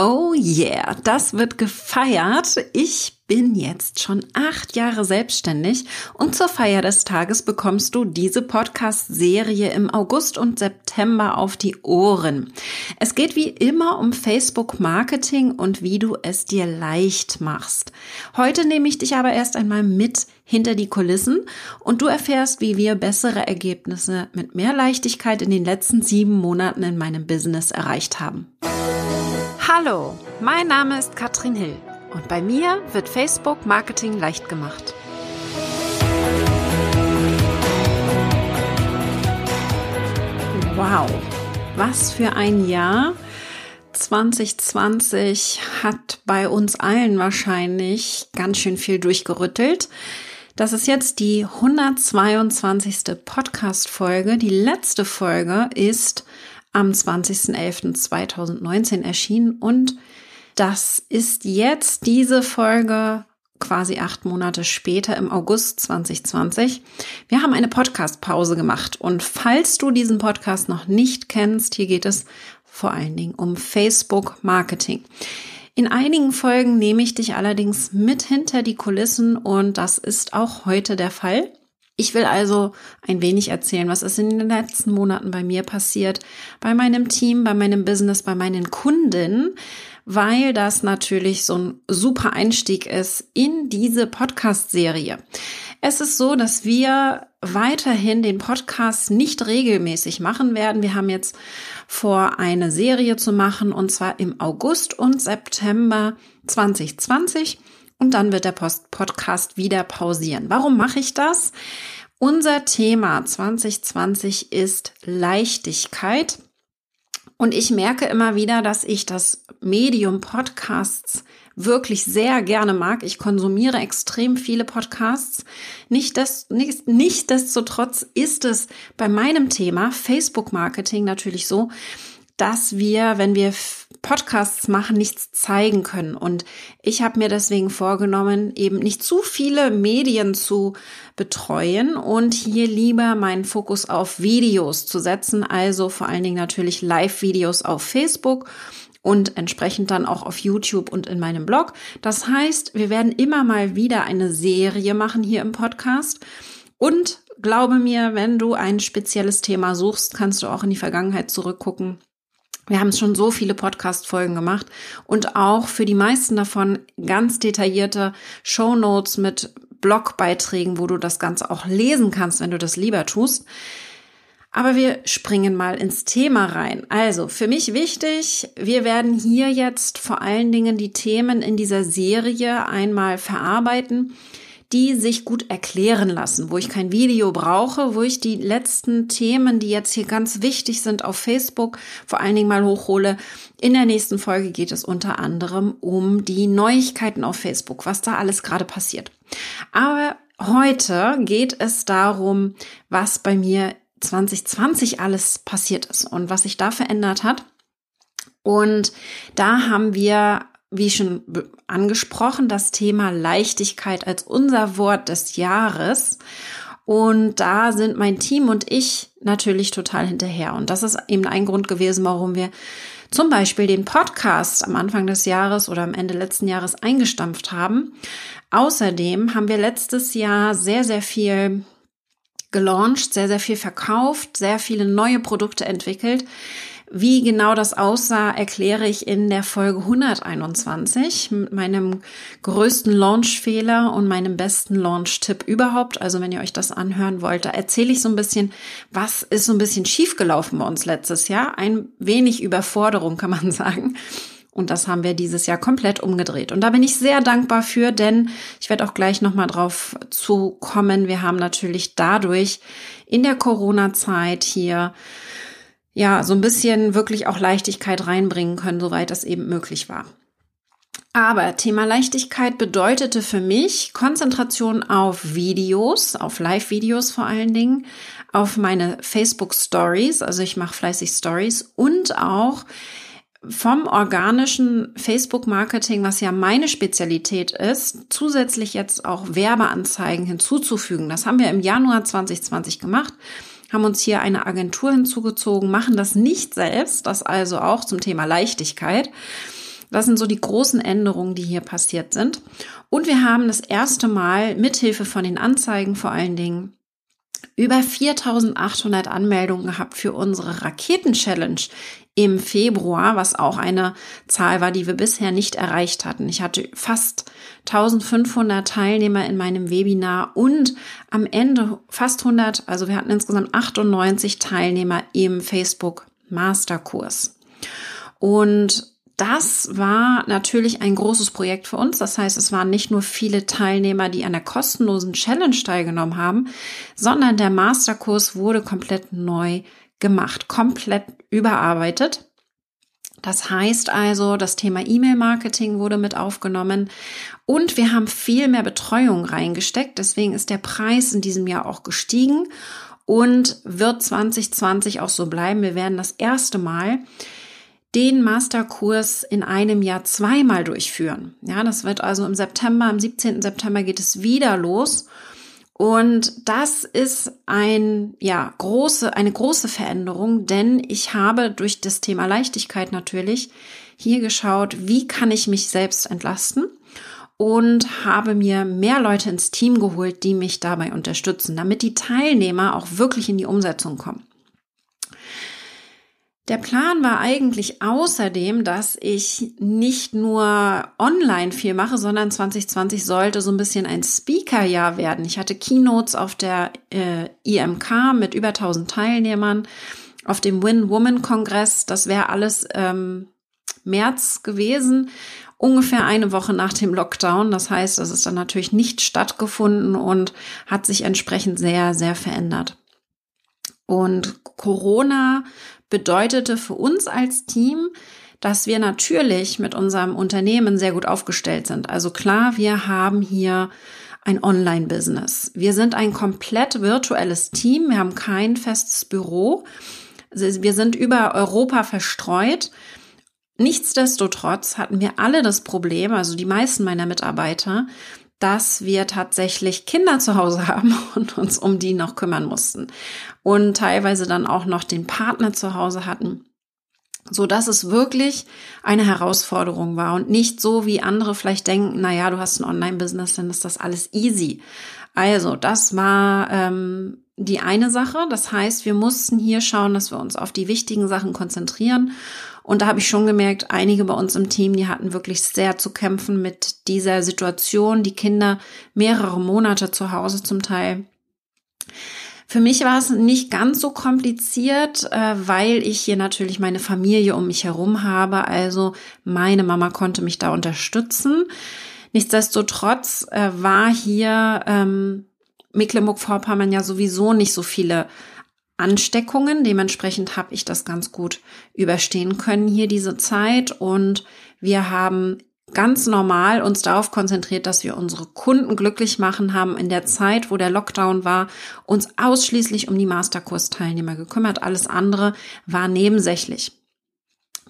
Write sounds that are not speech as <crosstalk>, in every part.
Oh yeah, das wird gefeiert. Ich bin jetzt schon acht Jahre selbstständig und zur Feier des Tages bekommst du diese Podcast-Serie im August und September auf die Ohren. Es geht wie immer um Facebook-Marketing und wie du es dir leicht machst. Heute nehme ich dich aber erst einmal mit hinter die Kulissen und du erfährst, wie wir bessere Ergebnisse mit mehr Leichtigkeit in den letzten sieben Monaten in meinem Business erreicht haben. Hallo, mein Name ist Katrin Hill und bei mir wird Facebook Marketing leicht gemacht. Wow, was für ein Jahr. 2020 hat bei uns allen wahrscheinlich ganz schön viel durchgerüttelt. Das ist jetzt die 122. Podcast-Folge. Die letzte Folge ist am 20.11.2019 erschienen und das ist jetzt diese Folge quasi acht Monate später im August 2020. Wir haben eine Podcast-Pause gemacht und falls du diesen Podcast noch nicht kennst, hier geht es vor allen Dingen um Facebook Marketing. In einigen Folgen nehme ich dich allerdings mit hinter die Kulissen und das ist auch heute der Fall. Ich will also ein wenig erzählen, was ist in den letzten Monaten bei mir passiert, bei meinem Team, bei meinem Business, bei meinen Kunden, weil das natürlich so ein super Einstieg ist in diese Podcast-Serie. Es ist so, dass wir weiterhin den Podcast nicht regelmäßig machen werden. Wir haben jetzt vor, eine Serie zu machen und zwar im August und September 2020 und dann wird der Post Podcast wieder pausieren. Warum mache ich das? Unser Thema 2020 ist Leichtigkeit. Und ich merke immer wieder, dass ich das Medium Podcasts wirklich sehr gerne mag. Ich konsumiere extrem viele Podcasts. Nicht nicht, nichtsdestotrotz ist es bei meinem Thema Facebook Marketing natürlich so, dass wir, wenn wir Podcasts machen, nichts zeigen können. Und ich habe mir deswegen vorgenommen, eben nicht zu viele Medien zu betreuen und hier lieber meinen Fokus auf Videos zu setzen, also vor allen Dingen natürlich Live-Videos auf Facebook und entsprechend dann auch auf YouTube und in meinem Blog. Das heißt, wir werden immer mal wieder eine Serie machen hier im Podcast und glaube mir, wenn du ein spezielles Thema suchst, kannst du auch in die Vergangenheit zurückgucken wir haben schon so viele Podcast-Folgen gemacht und auch für die meisten davon ganz detaillierte Show Notes mit Blogbeiträgen, wo du das Ganze auch lesen kannst, wenn du das lieber tust. Aber wir springen mal ins Thema rein. Also, für mich wichtig, wir werden hier jetzt vor allen Dingen die Themen in dieser Serie einmal verarbeiten die sich gut erklären lassen, wo ich kein Video brauche, wo ich die letzten Themen, die jetzt hier ganz wichtig sind auf Facebook, vor allen Dingen mal hochhole. In der nächsten Folge geht es unter anderem um die Neuigkeiten auf Facebook, was da alles gerade passiert. Aber heute geht es darum, was bei mir 2020 alles passiert ist und was sich da verändert hat. Und da haben wir wie schon angesprochen, das Thema Leichtigkeit als unser Wort des Jahres. Und da sind mein Team und ich natürlich total hinterher. Und das ist eben ein Grund gewesen, warum wir zum Beispiel den Podcast am Anfang des Jahres oder am Ende letzten Jahres eingestampft haben. Außerdem haben wir letztes Jahr sehr, sehr viel gelauncht, sehr, sehr viel verkauft, sehr viele neue Produkte entwickelt, wie genau das aussah, erkläre ich in der Folge 121 mit meinem größten Launchfehler und meinem besten Launch-Tipp überhaupt. Also wenn ihr euch das anhören wollt, da erzähle ich so ein bisschen, was ist so ein bisschen schiefgelaufen bei uns letztes Jahr. Ein wenig Überforderung kann man <laughs> sagen. Und das haben wir dieses Jahr komplett umgedreht. Und da bin ich sehr dankbar für, denn ich werde auch gleich nochmal drauf zu kommen. Wir haben natürlich dadurch in der Corona-Zeit hier ja, so ein bisschen wirklich auch Leichtigkeit reinbringen können, soweit das eben möglich war. Aber Thema Leichtigkeit bedeutete für mich Konzentration auf Videos, auf Live-Videos vor allen Dingen, auf meine Facebook Stories, also ich mache fleißig Stories und auch vom organischen Facebook-Marketing, was ja meine Spezialität ist, zusätzlich jetzt auch Werbeanzeigen hinzuzufügen. Das haben wir im Januar 2020 gemacht haben uns hier eine Agentur hinzugezogen, machen das nicht selbst, das also auch zum Thema Leichtigkeit. Das sind so die großen Änderungen, die hier passiert sind. Und wir haben das erste Mal mithilfe von den Anzeigen vor allen Dingen über 4800 Anmeldungen gehabt für unsere Raketen-Challenge im Februar, was auch eine Zahl war, die wir bisher nicht erreicht hatten. Ich hatte fast 1500 Teilnehmer in meinem Webinar und am Ende fast 100, also wir hatten insgesamt 98 Teilnehmer im Facebook Masterkurs. Und das war natürlich ein großes Projekt für uns. Das heißt, es waren nicht nur viele Teilnehmer, die an der kostenlosen Challenge teilgenommen haben, sondern der Masterkurs wurde komplett neu gemacht, komplett überarbeitet. Das heißt also, das Thema E-Mail-Marketing wurde mit aufgenommen und wir haben viel mehr Betreuung reingesteckt. Deswegen ist der Preis in diesem Jahr auch gestiegen und wird 2020 auch so bleiben. Wir werden das erste Mal den Masterkurs in einem Jahr zweimal durchführen. Ja, das wird also im September, am 17. September geht es wieder los. Und das ist ein, ja, große, eine große Veränderung, denn ich habe durch das Thema Leichtigkeit natürlich hier geschaut, wie kann ich mich selbst entlasten und habe mir mehr Leute ins Team geholt, die mich dabei unterstützen, damit die Teilnehmer auch wirklich in die Umsetzung kommen. Der Plan war eigentlich außerdem, dass ich nicht nur online viel mache, sondern 2020 sollte so ein bisschen ein Speaker-Jahr werden. Ich hatte Keynotes auf der äh, IMK mit über 1000 Teilnehmern, auf dem Win-Woman-Kongress. Das wäre alles ähm, März gewesen, ungefähr eine Woche nach dem Lockdown. Das heißt, das ist dann natürlich nicht stattgefunden und hat sich entsprechend sehr, sehr verändert. Und Corona bedeutete für uns als Team, dass wir natürlich mit unserem Unternehmen sehr gut aufgestellt sind. Also klar, wir haben hier ein Online-Business. Wir sind ein komplett virtuelles Team. Wir haben kein festes Büro. Wir sind über Europa verstreut. Nichtsdestotrotz hatten wir alle das Problem, also die meisten meiner Mitarbeiter, dass wir tatsächlich Kinder zu Hause haben <laughs> und uns um die noch kümmern mussten und teilweise dann auch noch den Partner zu Hause hatten, so dass es wirklich eine Herausforderung war und nicht so wie andere vielleicht denken, na ja, du hast ein Online-Business, dann ist das alles easy. Also das war ähm, die eine Sache. Das heißt, wir mussten hier schauen, dass wir uns auf die wichtigen Sachen konzentrieren und da habe ich schon gemerkt, einige bei uns im Team, die hatten wirklich sehr zu kämpfen mit dieser Situation. Die Kinder mehrere Monate zu Hause zum Teil. Für mich war es nicht ganz so kompliziert, äh, weil ich hier natürlich meine Familie um mich herum habe. Also meine Mama konnte mich da unterstützen. Nichtsdestotrotz äh, war hier ähm, Mecklenburg-Vorpommern ja sowieso nicht so viele Ansteckungen. Dementsprechend habe ich das ganz gut überstehen können hier diese Zeit und wir haben ganz normal uns darauf konzentriert, dass wir unsere Kunden glücklich machen, haben in der Zeit, wo der Lockdown war, uns ausschließlich um die Masterkursteilnehmer gekümmert. Alles andere war nebensächlich.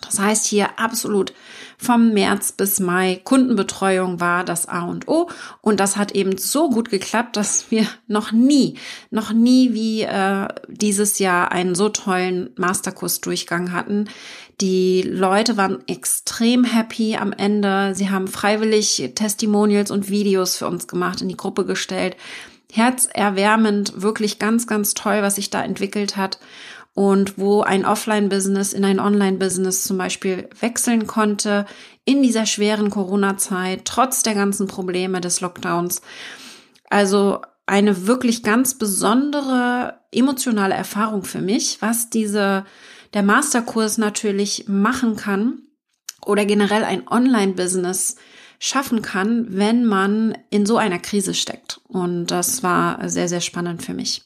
Das heißt hier absolut vom März bis Mai Kundenbetreuung war das A und O und das hat eben so gut geklappt, dass wir noch nie, noch nie wie äh, dieses Jahr einen so tollen Masterkursdurchgang hatten. Die Leute waren extrem happy am Ende. Sie haben freiwillig Testimonials und Videos für uns gemacht, in die Gruppe gestellt. Herzerwärmend, wirklich ganz, ganz toll, was sich da entwickelt hat und wo ein Offline-Business in ein Online-Business zum Beispiel wechseln konnte in dieser schweren Corona-Zeit, trotz der ganzen Probleme des Lockdowns. Also eine wirklich ganz besondere emotionale Erfahrung für mich, was diese, der Masterkurs natürlich machen kann oder generell ein Online-Business schaffen kann, wenn man in so einer Krise steckt. Und das war sehr, sehr spannend für mich.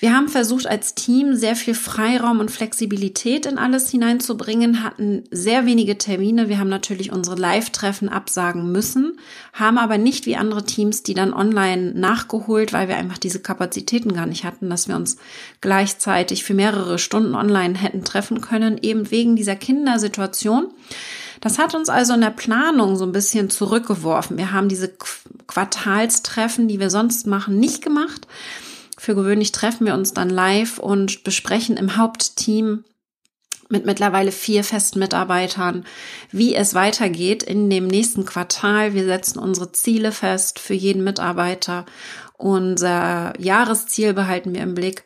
Wir haben versucht, als Team sehr viel Freiraum und Flexibilität in alles hineinzubringen, hatten sehr wenige Termine. Wir haben natürlich unsere Live-Treffen absagen müssen, haben aber nicht wie andere Teams, die dann online nachgeholt, weil wir einfach diese Kapazitäten gar nicht hatten, dass wir uns gleichzeitig für mehrere Stunden online hätten treffen können, eben wegen dieser Kindersituation. Das hat uns also in der Planung so ein bisschen zurückgeworfen. Wir haben diese Quartalstreffen, die wir sonst machen, nicht gemacht für gewöhnlich treffen wir uns dann live und besprechen im Hauptteam mit mittlerweile vier festen Mitarbeitern, wie es weitergeht in dem nächsten Quartal. Wir setzen unsere Ziele fest für jeden Mitarbeiter. Unser Jahresziel behalten wir im Blick.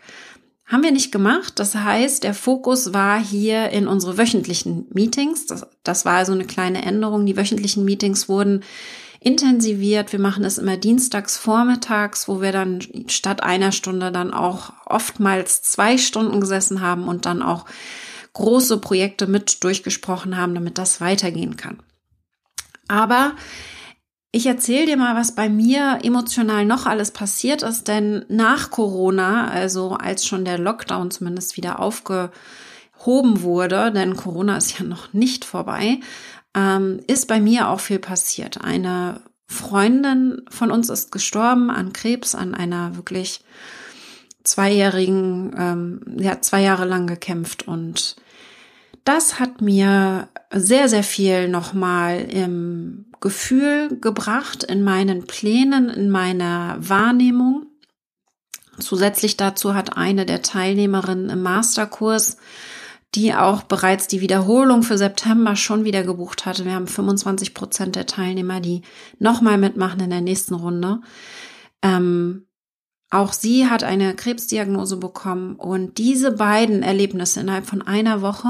Haben wir nicht gemacht. Das heißt, der Fokus war hier in unsere wöchentlichen Meetings. Das, das war also eine kleine Änderung. Die wöchentlichen Meetings wurden intensiviert. Wir machen es immer dienstags vormittags, wo wir dann statt einer Stunde dann auch oftmals zwei Stunden gesessen haben und dann auch große Projekte mit durchgesprochen haben, damit das weitergehen kann. Aber ich erzähle dir mal, was bei mir emotional noch alles passiert ist, denn nach Corona, also als schon der Lockdown zumindest wieder aufgehoben wurde, denn Corona ist ja noch nicht vorbei, ähm, ist bei mir auch viel passiert. Eine Freundin von uns ist gestorben an Krebs, an einer wirklich zweijährigen, ähm, ja, zwei Jahre lang gekämpft und das hat mir sehr, sehr viel nochmal im Gefühl gebracht, in meinen Plänen, in meiner Wahrnehmung. Zusätzlich dazu hat eine der Teilnehmerinnen im Masterkurs, die auch bereits die Wiederholung für September schon wieder gebucht hatte. Wir haben 25 Prozent der Teilnehmer, die nochmal mitmachen in der nächsten Runde. Ähm, auch sie hat eine Krebsdiagnose bekommen und diese beiden Erlebnisse innerhalb von einer Woche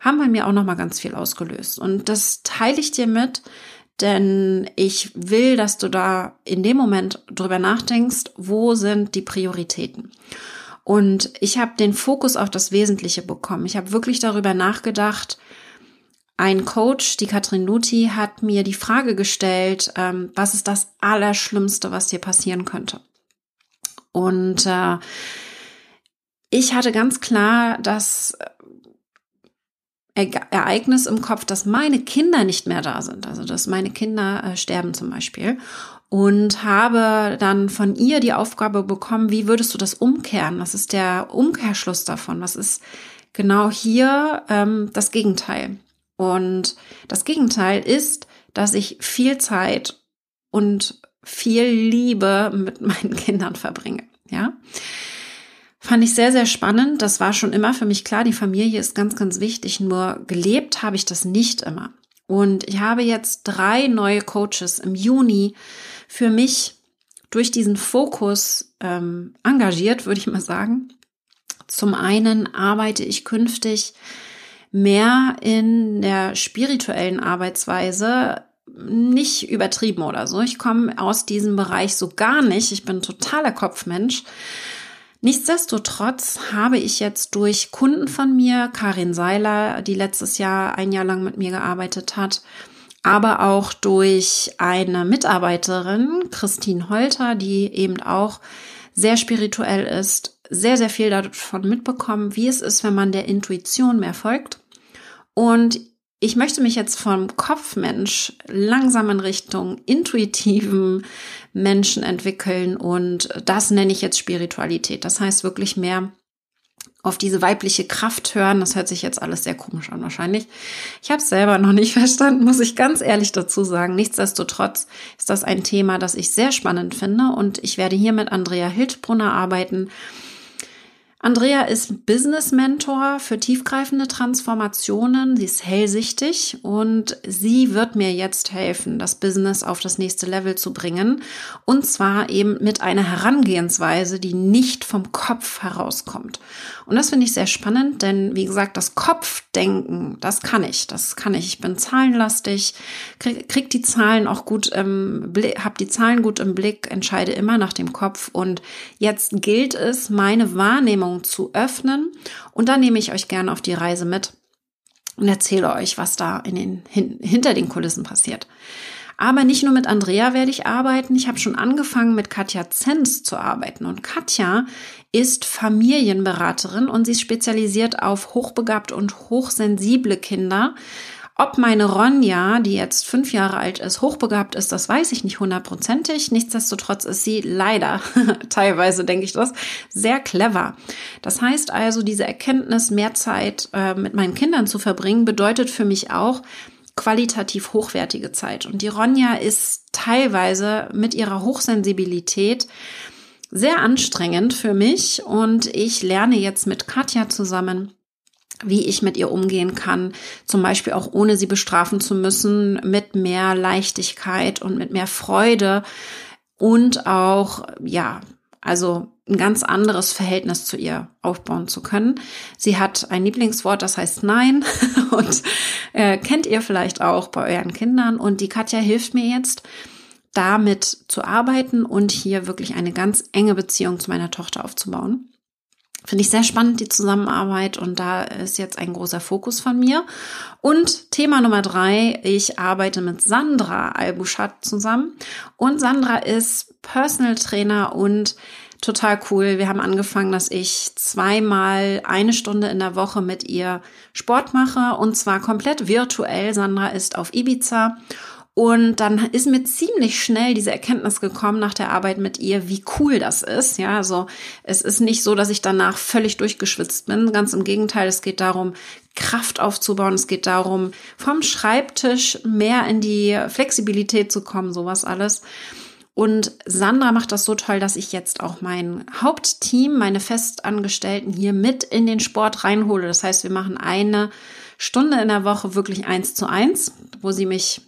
haben bei mir auch noch mal ganz viel ausgelöst und das teile ich dir mit, denn ich will, dass du da in dem Moment drüber nachdenkst, wo sind die Prioritäten. Und ich habe den Fokus auf das Wesentliche bekommen. Ich habe wirklich darüber nachgedacht. Ein Coach, die Katrin Luthi, hat mir die Frage gestellt, ähm, was ist das Allerschlimmste, was dir passieren könnte? Und äh, ich hatte ganz klar das Ereignis im Kopf, dass meine Kinder nicht mehr da sind, also dass meine Kinder äh, sterben zum Beispiel. Und habe dann von ihr die Aufgabe bekommen, wie würdest du das umkehren? Was ist der Umkehrschluss davon? Was ist genau hier ähm, das Gegenteil? Und das Gegenteil ist, dass ich viel Zeit und viel Liebe mit <laughs> meinen Kindern verbringe. Ja. Fand ich sehr, sehr spannend. Das war schon immer für mich klar. Die Familie ist ganz, ganz wichtig. Nur gelebt habe ich das nicht immer. Und ich habe jetzt drei neue Coaches im Juni für mich durch diesen Fokus ähm, engagiert, würde ich mal sagen. Zum einen arbeite ich künftig mehr in der spirituellen Arbeitsweise nicht übertrieben oder so. Ich komme aus diesem Bereich so gar nicht. Ich bin totaler Kopfmensch. Nichtsdestotrotz habe ich jetzt durch Kunden von mir, Karin Seiler, die letztes Jahr ein Jahr lang mit mir gearbeitet hat, aber auch durch eine Mitarbeiterin, Christine Holter, die eben auch sehr spirituell ist, sehr, sehr viel davon mitbekommen, wie es ist, wenn man der Intuition mehr folgt. Und ich möchte mich jetzt vom Kopfmensch langsam in Richtung intuitiven Menschen entwickeln und das nenne ich jetzt Spiritualität. Das heißt wirklich mehr auf diese weibliche Kraft hören. Das hört sich jetzt alles sehr komisch an wahrscheinlich. Ich habe es selber noch nicht <laughs> verstanden, muss ich ganz ehrlich dazu sagen. Nichtsdestotrotz ist das ein Thema, das ich sehr spannend finde und ich werde hier mit Andrea Hildbrunner arbeiten Andrea ist Business Mentor für tiefgreifende Transformationen. Sie ist hellsichtig und sie wird mir jetzt helfen, das Business auf das nächste Level zu bringen. Und zwar eben mit einer Herangehensweise, die nicht vom Kopf herauskommt. Und das finde ich sehr spannend, denn wie gesagt, das Kopfdenken, das kann ich. Das kann ich. Ich bin zahlenlastig, krieg, krieg die Zahlen auch gut im Blick, hab die Zahlen gut im Blick, entscheide immer nach dem Kopf. Und jetzt gilt es, meine Wahrnehmung zu öffnen. Und dann nehme ich euch gerne auf die Reise mit und erzähle euch, was da in den, hin, hinter den Kulissen passiert. Aber nicht nur mit Andrea werde ich arbeiten. Ich habe schon angefangen mit Katja Zenz zu arbeiten. Und Katja ist Familienberaterin und sie ist spezialisiert auf hochbegabte und hochsensible Kinder. Ob meine Ronja, die jetzt fünf Jahre alt ist, hochbegabt ist, das weiß ich nicht hundertprozentig. Nichtsdestotrotz ist sie leider, <laughs> teilweise denke ich das, sehr clever. Das heißt also, diese Erkenntnis, mehr Zeit äh, mit meinen Kindern zu verbringen, bedeutet für mich auch, qualitativ hochwertige Zeit. Und die Ronja ist teilweise mit ihrer Hochsensibilität sehr anstrengend für mich. Und ich lerne jetzt mit Katja zusammen, wie ich mit ihr umgehen kann, zum Beispiel auch ohne sie bestrafen zu müssen, mit mehr Leichtigkeit und mit mehr Freude. Und auch, ja, also ein ganz anderes Verhältnis zu ihr aufbauen zu können. Sie hat ein Lieblingswort, das heißt Nein <laughs> und äh, kennt ihr vielleicht auch bei euren Kindern. Und die Katja hilft mir jetzt, damit zu arbeiten und hier wirklich eine ganz enge Beziehung zu meiner Tochter aufzubauen. Finde ich sehr spannend, die Zusammenarbeit und da ist jetzt ein großer Fokus von mir. Und Thema Nummer drei, ich arbeite mit Sandra Albuschat zusammen und Sandra ist Personal Trainer und total cool. Wir haben angefangen, dass ich zweimal eine Stunde in der Woche mit ihr Sport mache und zwar komplett virtuell. Sandra ist auf Ibiza und dann ist mir ziemlich schnell diese Erkenntnis gekommen nach der Arbeit mit ihr, wie cool das ist. Ja, also es ist nicht so, dass ich danach völlig durchgeschwitzt bin. Ganz im Gegenteil, es geht darum, Kraft aufzubauen. Es geht darum, vom Schreibtisch mehr in die Flexibilität zu kommen, sowas alles. Und Sandra macht das so toll, dass ich jetzt auch mein Hauptteam, meine Festangestellten hier mit in den Sport reinhole. Das heißt, wir machen eine Stunde in der Woche wirklich eins zu eins, wo sie mich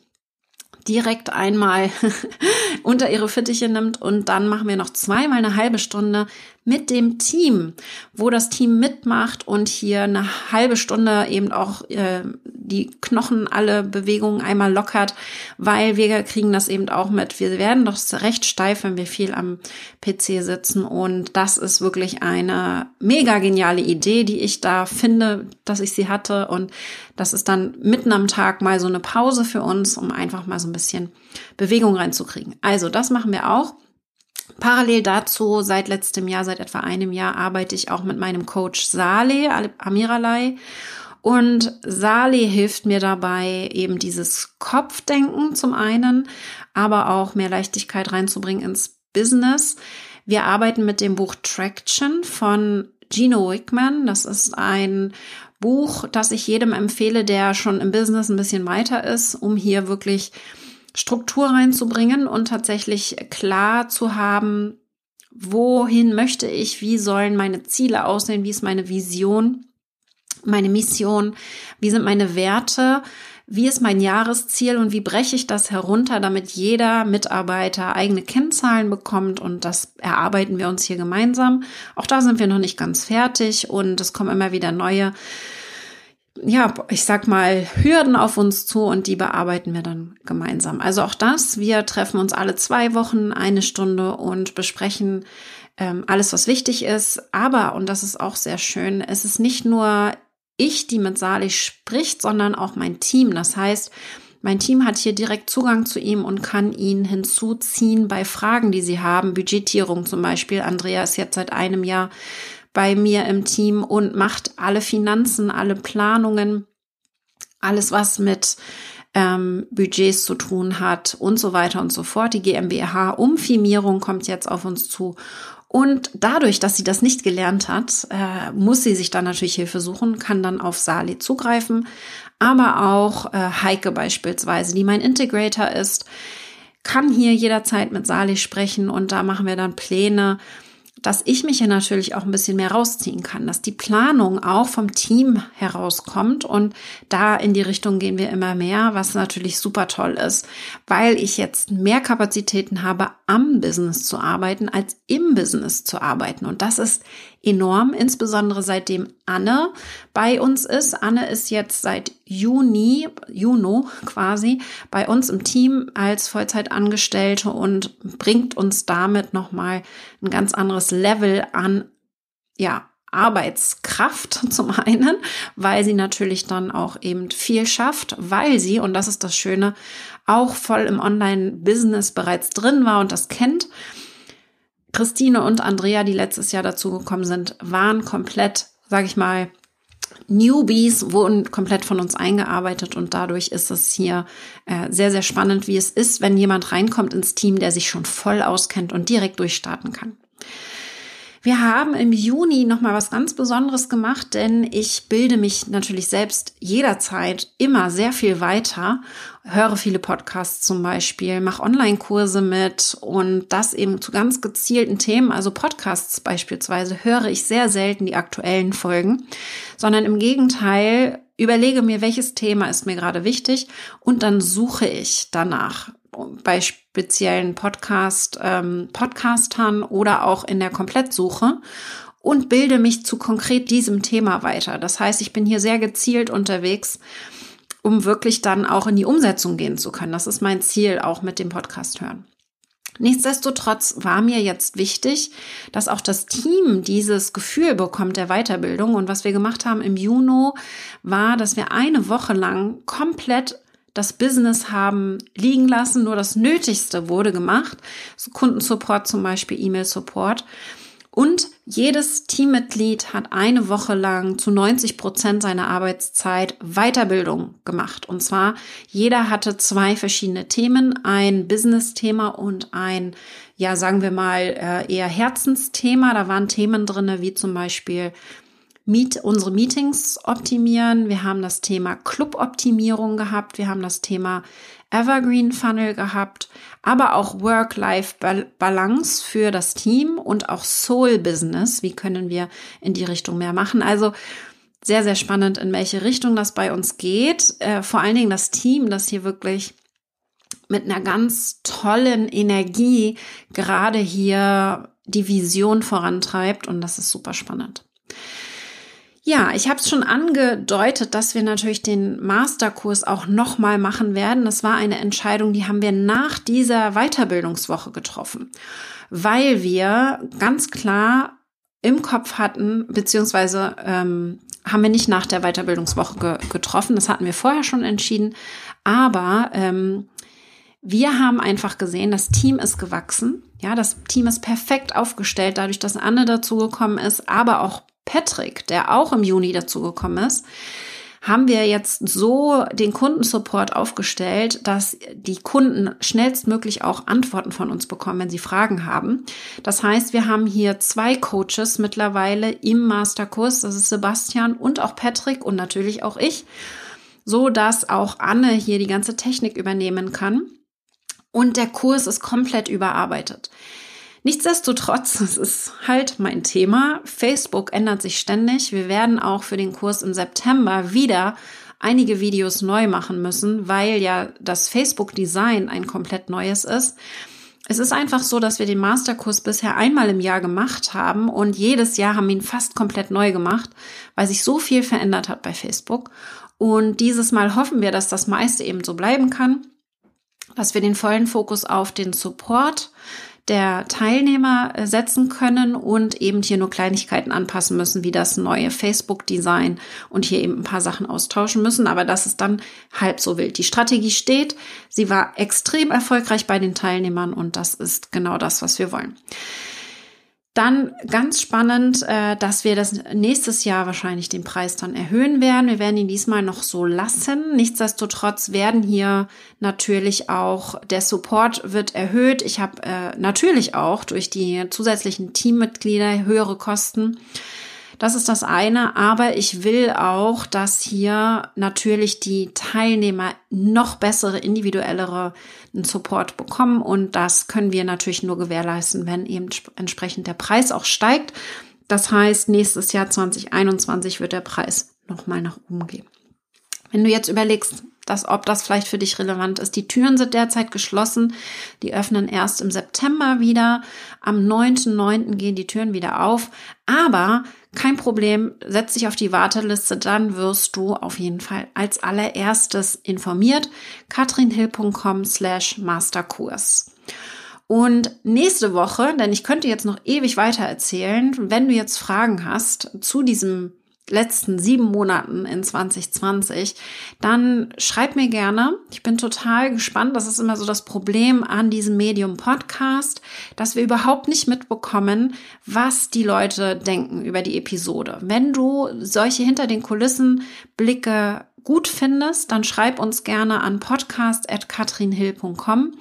direkt einmal <laughs> unter ihre Fittiche nimmt und dann machen wir noch zweimal eine halbe Stunde mit dem Team, wo das Team mitmacht und hier eine halbe Stunde eben auch äh, die Knochen alle Bewegungen einmal lockert, weil wir kriegen das eben auch mit. Wir werden doch recht steif, wenn wir viel am PC sitzen und das ist wirklich eine mega geniale Idee, die ich da finde, dass ich sie hatte und das ist dann mitten am Tag mal so eine Pause für uns, um einfach mal so ein bisschen Bewegung reinzukriegen. Also das machen wir auch. Parallel dazu, seit letztem Jahr, seit etwa einem Jahr, arbeite ich auch mit meinem Coach Saleh Amiralai. Und Saleh hilft mir dabei, eben dieses Kopfdenken zum einen, aber auch mehr Leichtigkeit reinzubringen ins Business. Wir arbeiten mit dem Buch Traction von Gino Wickman. Das ist ein Buch, das ich jedem empfehle, der schon im Business ein bisschen weiter ist, um hier wirklich Struktur reinzubringen und tatsächlich klar zu haben, wohin möchte ich, wie sollen meine Ziele aussehen, wie ist meine Vision, meine Mission, wie sind meine Werte, wie ist mein Jahresziel und wie breche ich das herunter, damit jeder Mitarbeiter eigene Kennzahlen bekommt und das erarbeiten wir uns hier gemeinsam. Auch da sind wir noch nicht ganz fertig und es kommen immer wieder neue ja, ich sag mal, Hürden auf uns zu und die bearbeiten wir dann gemeinsam. Also auch das, wir treffen uns alle zwei Wochen eine Stunde und besprechen ähm, alles, was wichtig ist. Aber, und das ist auch sehr schön, es ist nicht nur ich, die mit Sali spricht, sondern auch mein Team. Das heißt, mein Team hat hier direkt Zugang zu ihm und kann ihn hinzuziehen bei Fragen, die sie haben. Budgetierung zum Beispiel. Andrea ist jetzt seit einem Jahr bei mir im Team und macht alle Finanzen, alle Planungen, alles, was mit ähm, Budgets zu tun hat und so weiter und so fort. Die GmbH-Umfirmierung kommt jetzt auf uns zu. Und dadurch, dass sie das nicht gelernt hat, äh, muss sie sich dann natürlich Hilfe suchen, kann dann auf Sali zugreifen, aber auch äh, Heike beispielsweise, die mein Integrator ist, kann hier jederzeit mit Sali sprechen und da machen wir dann Pläne, dass ich mich hier natürlich auch ein bisschen mehr rausziehen kann, dass die Planung auch vom Team herauskommt und da in die Richtung gehen wir immer mehr, was natürlich super toll ist, weil ich jetzt mehr Kapazitäten habe, am Business zu arbeiten, als im Business zu arbeiten. Und das ist enorm, insbesondere seitdem Anne bei uns ist. Anne ist jetzt seit Juni, Juno quasi, bei uns im Team als Vollzeitangestellte und bringt uns damit nochmal ein ganz anderes Level an, ja, Arbeitskraft <laughs> zum einen, weil sie natürlich dann auch eben viel schafft, weil sie, und das ist das Schöne, auch voll im Online-Business bereits drin war und das kennt Christine und Andrea, die letztes Jahr dazugekommen sind, waren komplett, sag ich mal, Newbies wurden komplett von uns eingearbeitet und dadurch ist es hier äh, sehr, sehr spannend, wie es ist, wenn jemand reinkommt ins Team, der sich schon voll auskennt und direkt durchstarten kann. Wir haben im Juni noch mal was ganz Besonderes gemacht, denn ich bilde mich natürlich selbst jederzeit immer sehr viel weiter, höre viele Podcasts zum Beispiel, mache Online-Kurse mit und das eben zu ganz gezielten Themen. Also Podcasts beispielsweise höre ich sehr selten die aktuellen Folgen, sondern im Gegenteil überlege mir, welches Thema ist mir gerade wichtig und dann suche ich danach bei speziellen Podcast, ähm, Podcastern oder auch in der Komplettsuche und bilde mich zu konkret diesem Thema weiter. Das heißt, ich bin hier sehr gezielt unterwegs, um wirklich dann auch in die Umsetzung gehen zu können. Das ist mein Ziel auch mit dem Podcast hören. Nichtsdestotrotz war mir jetzt wichtig, dass auch das Team dieses Gefühl bekommt der Weiterbildung. Und was wir gemacht haben im Juni war, dass wir eine Woche lang komplett das Business haben liegen lassen, nur das Nötigste wurde gemacht. So Kundensupport zum Beispiel, E-Mail-Support. Und jedes Teammitglied hat eine Woche lang zu 90 Prozent seiner Arbeitszeit Weiterbildung gemacht. Und zwar jeder hatte zwei verschiedene Themen, ein Business-Thema und ein, ja, sagen wir mal, äh, eher Herzensthema. Da waren Themen drinne wie zum Beispiel Meet, unsere Meetings optimieren. Wir haben das Thema Club-Optimierung gehabt. Wir haben das Thema Evergreen Funnel gehabt, aber auch Work-Life-Balance für das Team und auch Soul Business. Wie können wir in die Richtung mehr machen? Also sehr, sehr spannend, in welche Richtung das bei uns geht. Äh, vor allen Dingen das Team, das hier wirklich mit einer ganz tollen Energie gerade hier die Vision vorantreibt und das ist super spannend. Ja, ich habe es schon angedeutet, dass wir natürlich den Masterkurs auch nochmal machen werden. Das war eine Entscheidung, die haben wir nach dieser Weiterbildungswoche getroffen, weil wir ganz klar im Kopf hatten, beziehungsweise ähm, haben wir nicht nach der Weiterbildungswoche ge getroffen, das hatten wir vorher schon entschieden, aber ähm, wir haben einfach gesehen, das Team ist gewachsen. Ja, das Team ist perfekt aufgestellt, dadurch, dass Anne dazugekommen ist, aber auch Patrick, der auch im Juni dazugekommen ist, haben wir jetzt so den Kundensupport aufgestellt, dass die Kunden schnellstmöglich auch Antworten von uns bekommen, wenn sie Fragen haben. Das heißt, wir haben hier zwei Coaches mittlerweile im Masterkurs. Das ist Sebastian und auch Patrick und natürlich auch ich, so dass auch Anne hier die ganze Technik übernehmen kann. Und der Kurs ist komplett überarbeitet. Nichtsdestotrotz, es ist halt mein Thema. Facebook ändert sich ständig. Wir werden auch für den Kurs im September wieder einige Videos neu machen müssen, weil ja das Facebook-Design ein komplett neues ist. Es ist einfach so, dass wir den Masterkurs bisher einmal im Jahr gemacht haben und jedes Jahr haben wir ihn fast komplett neu gemacht, weil sich so viel verändert hat bei Facebook. Und dieses Mal hoffen wir, dass das meiste eben so bleiben kann, dass wir den vollen Fokus auf den Support der Teilnehmer äh, setzen können und eben hier nur Kleinigkeiten anpassen müssen, wie das neue Facebook-Design und hier eben ein paar Sachen austauschen müssen. Aber das ist dann halb so wild. Die Strategie steht. Sie war extrem erfolgreich bei den Teilnehmern und das ist genau das, was wir wollen. Dann ganz spannend, äh, dass wir das nächstes Jahr wahrscheinlich den Preis dann erhöhen werden. Wir werden ihn diesmal noch so lassen. Nichtsdestotrotz werden hier natürlich auch der Support wird erhöht. Ich habe äh, natürlich auch durch die zusätzlichen Teammitglieder höhere Kosten. Das ist das eine, aber ich will auch, dass hier natürlich die Teilnehmer noch bessere, individuellere Support bekommen und das können wir natürlich nur gewährleisten, wenn eben entsprechend der Preis auch steigt. Das heißt, nächstes Jahr 2021 wird der Preis nochmal nach oben gehen. Wenn du jetzt überlegst, dass, ob das vielleicht für dich relevant ist. Die Türen sind derzeit geschlossen. Die öffnen erst im September wieder. Am 9.9. gehen die Türen wieder auf. Aber kein Problem, setz dich auf die Warteliste, dann wirst du auf jeden Fall als allererstes informiert. katrinhill.com slash masterkurs. Und nächste Woche, denn ich könnte jetzt noch ewig weiter erzählen, wenn du jetzt Fragen hast zu diesem letzten sieben Monaten in 2020, dann schreib mir gerne. Ich bin total gespannt. Das ist immer so das Problem an diesem Medium Podcast, dass wir überhaupt nicht mitbekommen, was die Leute denken über die Episode. Wenn du solche hinter den Kulissen Blicke gut findest, dann schreib uns gerne an podcast.katrinhill.com.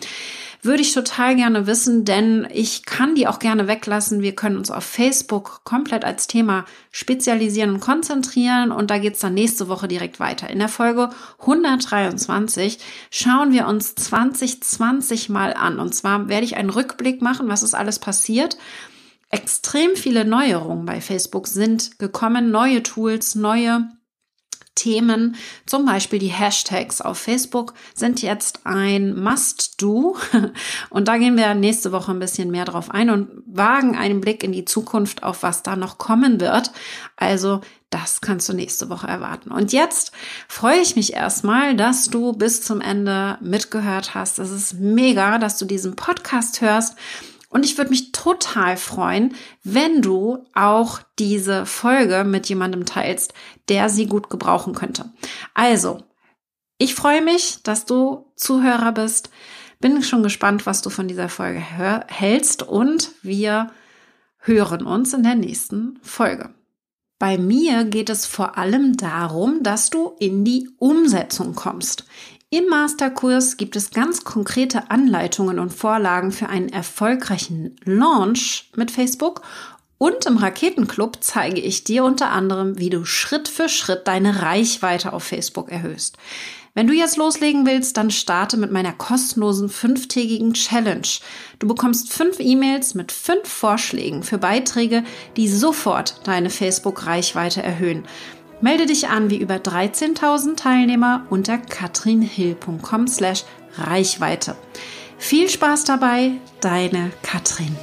Würde ich total gerne wissen, denn ich kann die auch gerne weglassen. Wir können uns auf Facebook komplett als Thema spezialisieren und konzentrieren und da geht's dann nächste Woche direkt weiter. In der Folge 123 schauen wir uns 2020 mal an und zwar werde ich einen Rückblick machen, was ist alles passiert extrem viele Neuerungen bei Facebook sind gekommen, neue Tools, neue Themen, zum Beispiel die Hashtags auf Facebook sind jetzt ein Must-Do. <laughs> Und da gehen wir nächste Woche ein bisschen mehr drauf ein und wagen einen Blick in die Zukunft, auf was da noch kommen wird. Also das kannst du nächste Woche erwarten. Und jetzt freue ich mich erstmal, dass du bis zum Ende mitgehört hast. Es ist mega, dass du diesen Podcast hörst. Und ich würde mich total freuen, wenn du auch diese Folge mit jemandem teilst, der sie gut gebrauchen könnte. Also, ich freue mich, dass du Zuhörer bist. Bin schon gespannt, was du von dieser Folge hältst und wir hören uns in der nächsten Folge. Bei mir geht es vor allem darum, dass du in die Umsetzung kommst. Im Masterkurs gibt es ganz konkrete Anleitungen und Vorlagen für einen erfolgreichen Launch mit Facebook und im Raketenclub zeige ich dir unter anderem, wie du Schritt für Schritt deine Reichweite auf Facebook erhöhst. Wenn du jetzt loslegen willst, dann starte mit meiner kostenlosen fünftägigen Challenge. Du bekommst fünf E-Mails mit fünf Vorschlägen für Beiträge, die sofort deine Facebook-Reichweite erhöhen. Melde dich an wie über 13.000 Teilnehmer unter katrinhill.com slash Reichweite. Viel Spaß dabei, deine Katrin.